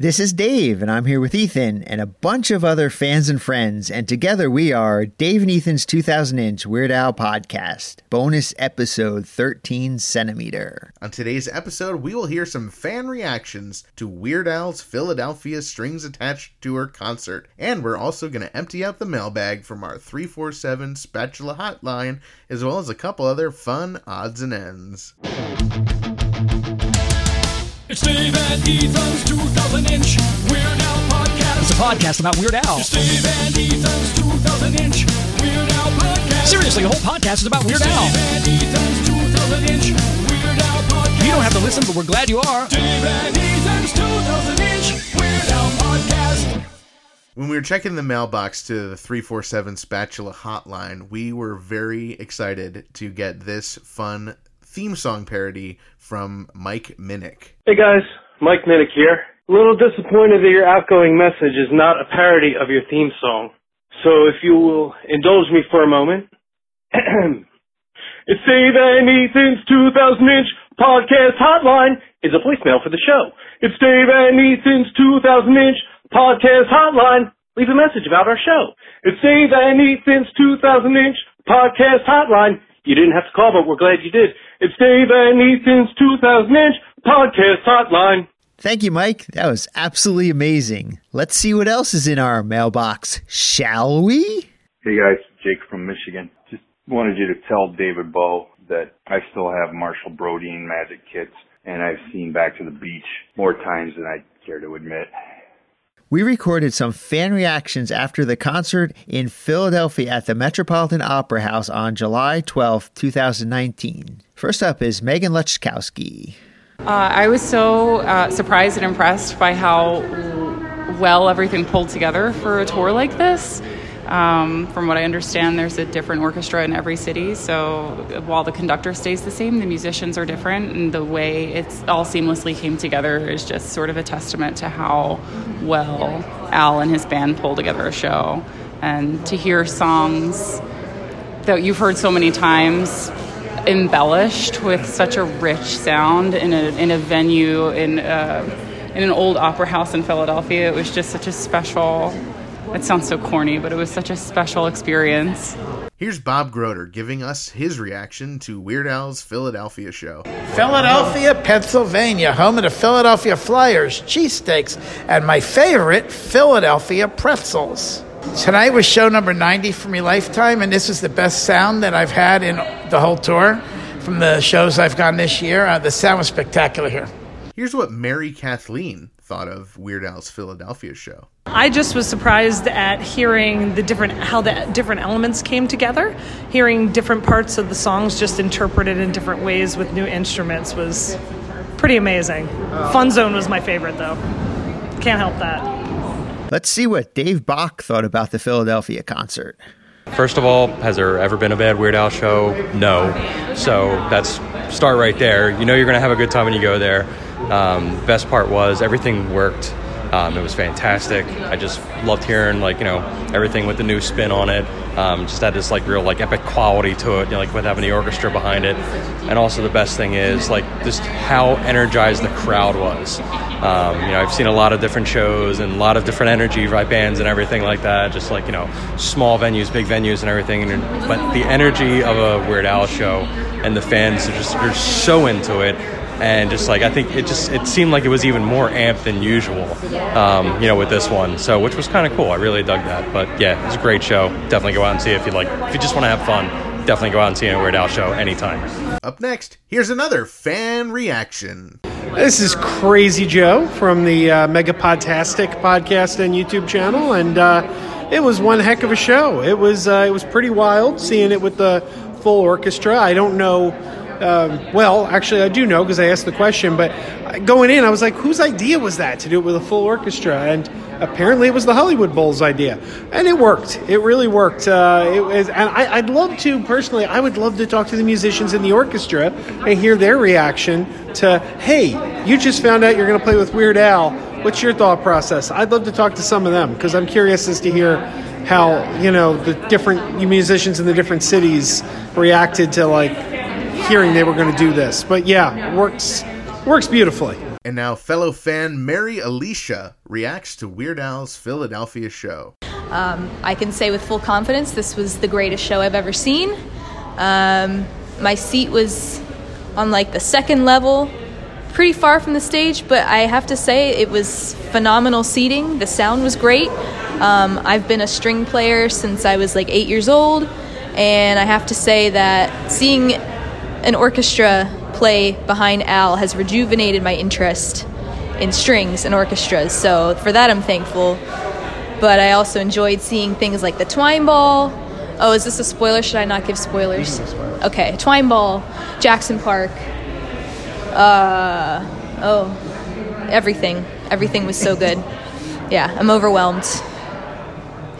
This is Dave, and I'm here with Ethan and a bunch of other fans and friends, and together we are Dave and Ethan's 2000 inch Weird Al podcast, bonus episode 13 centimeter. On today's episode, we will hear some fan reactions to Weird Al's Philadelphia Strings Attached Tour concert, and we're also going to empty out the mailbag from our 347 spatula hotline, as well as a couple other fun odds and ends. It's Dave and Ethan's 2000 inch Weird Al podcast. It's a podcast about Weird Al. It's Dave and Ethan's 2000 inch Weird Al podcast. Seriously, the whole podcast is about Weird Dave Al. and Ethan's 2000 inch Weird Al podcast. You don't have to listen, but we're glad you are. Dave and Ethan's 2000 inch Weird Al podcast. When we were checking the mailbox to the 347 spatula hotline, we were very excited to get this fun theme song parody from Mike Minnick. Hey guys, Mike Minnick here. A little disappointed that your outgoing message is not a parody of your theme song. So if you will indulge me for a moment. it's Dave and Ethan's 2000 inch podcast hotline is a voicemail for the show. It's Dave and Ethan's 2000 inch podcast hotline. Leave a message about our show. It's Dave and Ethan's 2000 inch podcast hotline. You didn't have to call, but we're glad you did. It's Dave and Ethan's 2000 inch podcast hotline. Thank you, Mike. That was absolutely amazing. Let's see what else is in our mailbox, shall we? Hey guys, Jake from Michigan. Just wanted you to tell David Bowe that I still have Marshall Brodeen magic kits and I've seen Back to the Beach more times than I care to admit. We recorded some fan reactions after the concert in Philadelphia at the Metropolitan Opera House on July 12, 2019. First up is Megan Lechkowski. Uh, I was so uh, surprised and impressed by how well everything pulled together for a tour like this. Um, from what I understand, there's a different orchestra in every city, so while the conductor stays the same, the musicians are different, and the way it's all seamlessly came together is just sort of a testament to how well Al and his band pull together a show. And to hear songs that you've heard so many times embellished with such a rich sound in a, in a venue in, uh, in an old opera house in Philadelphia. It was just such a special, it sounds so corny, but it was such a special experience. Here's Bob Groder giving us his reaction to Weird Al's Philadelphia show. Philadelphia, Pennsylvania, home of the Philadelphia Flyers, cheesesteaks, and my favorite, Philadelphia pretzels. Tonight was show number 90 for me lifetime, and this is the best sound that I've had in the whole tour from the shows I've gone this year. Uh, the sound was spectacular here. Here's what Mary Kathleen thought of Weird Al's Philadelphia show. I just was surprised at hearing the different how the different elements came together. Hearing different parts of the songs just interpreted in different ways with new instruments was pretty amazing. Fun Zone was my favorite though. Can't help that. Let's see what Dave Bach thought about the Philadelphia concert. First of all, has there ever been a bad Weird Al show? No. So that's start right there. You know you're going to have a good time when you go there. Um, best part was everything worked. Um, it was fantastic. I just loved hearing like you know everything with the new spin on it. Um, just had this like real like epic quality to it, you know, like with having the orchestra behind it. And also the best thing is like just how energized the crowd was. Um, you know, I've seen a lot of different shows and a lot of different energy by bands and everything like that. Just like you know, small venues, big venues, and everything. And, but the energy of a Weird Al show and the fans are just are so into it and just like I think it just it seemed like it was even more amped than usual, um, you know, with this one. So which was kind of cool. I really dug that. But yeah, it was a great show. Definitely go out and see it if you like. If you just want to have fun, definitely go out and see a Weird Al show anytime. Up next, here's another fan reaction. This is Crazy Joe from the uh, Mega Podtastic podcast and YouTube channel, and uh, it was one heck of a show. It was uh, it was pretty wild seeing it with the full orchestra. I don't know. Um, well, actually, I do know because I asked the question. But going in, I was like, whose idea was that to do it with a full orchestra? And apparently, it was the Hollywood Bowl's idea, and it worked. It really worked. Uh, it was, and I, I'd love to personally. I would love to talk to the musicians in the orchestra and hear their reaction to, "Hey, you just found out you're going to play with Weird Al. What's your thought process?" I'd love to talk to some of them because I'm curious as to hear how you know the different musicians in the different cities reacted to like hearing they were going to do this. But yeah, works works beautifully. And now, fellow fan Mary Alicia reacts to Weird Al's Philadelphia show. Um, I can say with full confidence this was the greatest show I've ever seen. Um, my seat was on like the second level, pretty far from the stage, but I have to say it was phenomenal seating. The sound was great. Um, I've been a string player since I was like eight years old, and I have to say that seeing an orchestra play behind Al has rejuvenated my interest in strings and orchestras. So for that, I'm thankful. But I also enjoyed seeing things like the twine ball. Oh, is this a spoiler? Should I not give spoilers? Okay, twine ball, Jackson Park. Uh, oh, everything. Everything was so good. Yeah, I'm overwhelmed.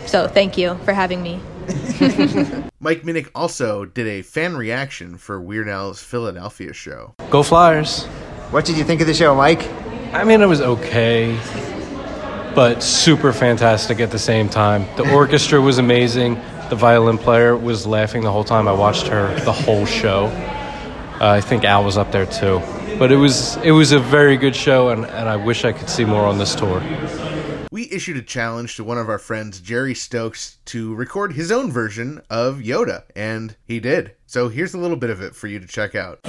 So thank you for having me. Mike Minnick also did a fan reaction for Weird Al's Philadelphia show. Go Flyers. What did you think of the show, Mike? I mean, it was okay, but super fantastic at the same time. The orchestra was amazing. The violin player was laughing the whole time. I watched her the whole show. Uh, I think Al was up there too. But it was it was a very good show, and, and I wish I could see more on this tour. We issued a challenge to one of our friends, Jerry Stokes, to record his own version of Yoda, and he did. So here's a little bit of it for you to check out.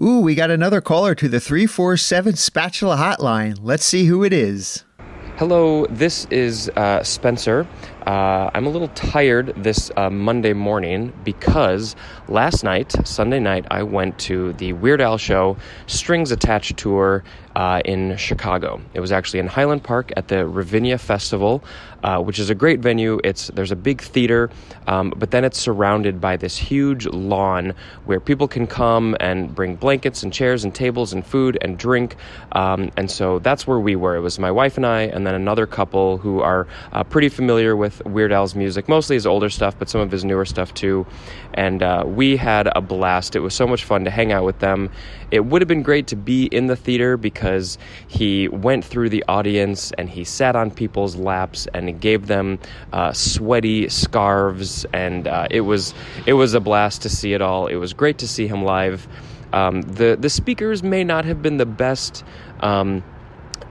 Ooh, we got another caller to the 347 Spatula Hotline. Let's see who it is. Hello, this is uh, Spencer. Uh, I'm a little tired this uh, Monday morning because last night, Sunday night, I went to the Weird Al Show Strings Attached tour uh, in Chicago. It was actually in Highland Park at the Ravinia Festival, uh, which is a great venue. It's there's a big theater, um, but then it's surrounded by this huge lawn where people can come and bring blankets and chairs and tables and food and drink. Um, and so that's where we were. It was my wife and I, and then another couple who are uh, pretty familiar with Weird Al's music, mostly his older stuff, but some of his newer stuff too. And uh, we had a blast. It was so much fun to hang out with them. It would have been great to be in the theater because he went through the audience and he sat on people's laps and he gave them uh, sweaty scarves, and uh, it was it was a blast to see it all. It was great to see him live. Um, the the speakers may not have been the best. Um,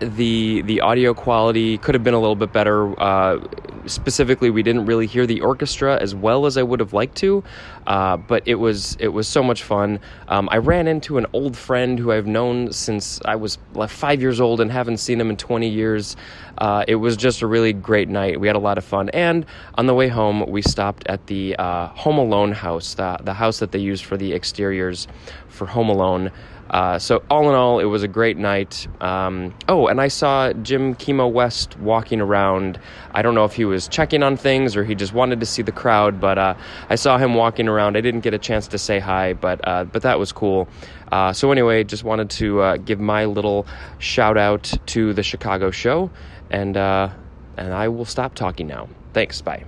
the the audio quality could have been a little bit better. Uh, specifically, we didn't really hear the orchestra as well as I would have liked to, uh, but it was it was so much fun. Um, I ran into an old friend who I've known since I was like five years old and haven't seen him in 20 years. Uh, it was just a really great night. We had a lot of fun, and on the way home, we stopped at the uh, Home Alone house, the the house that they used for the exteriors for Home Alone. Uh, so all in all, it was a great night. Um, oh, and I saw Jim Kimo West walking around. I don't know if he was checking on things or he just wanted to see the crowd, but uh, I saw him walking around. I didn't get a chance to say hi, but uh, but that was cool. Uh, so anyway, just wanted to uh, give my little shout out to the Chicago show, and and I will stop talking now. Thanks. Bye.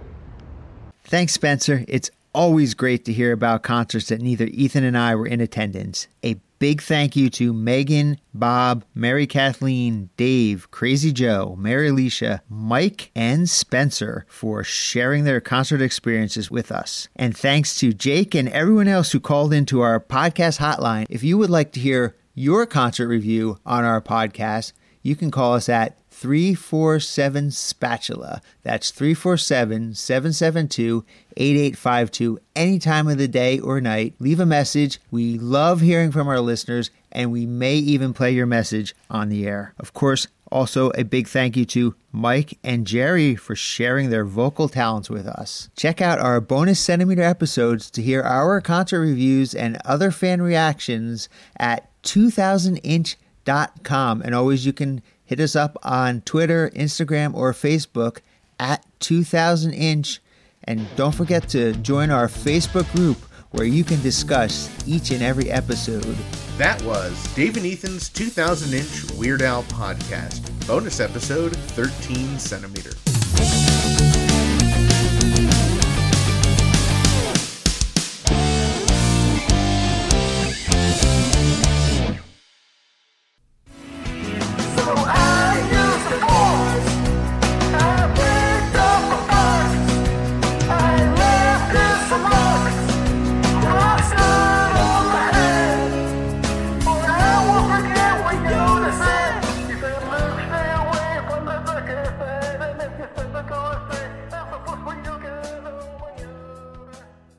Thanks, Spencer. It's always great to hear about concerts that neither Ethan and I were in attendance. A big thank you to Megan, Bob, Mary Kathleen, Dave, Crazy Joe, Mary Alicia, Mike, and Spencer for sharing their concert experiences with us. And thanks to Jake and everyone else who called into our podcast hotline. If you would like to hear your concert review on our podcast, you can call us at 347 Spatula. That's 347 772 8852 any time of the day or night. Leave a message. We love hearing from our listeners, and we may even play your message on the air. Of course, also a big thank you to Mike and Jerry for sharing their vocal talents with us. Check out our bonus centimeter episodes to hear our concert reviews and other fan reactions at 2000inch.com. And always you can hit us up on Twitter, Instagram, or Facebook at 2000inch And don't forget to join our Facebook group where you can discuss each and every episode. That was Dave and Ethan's 2000 inch Weird Al podcast, bonus episode 13 centimeter.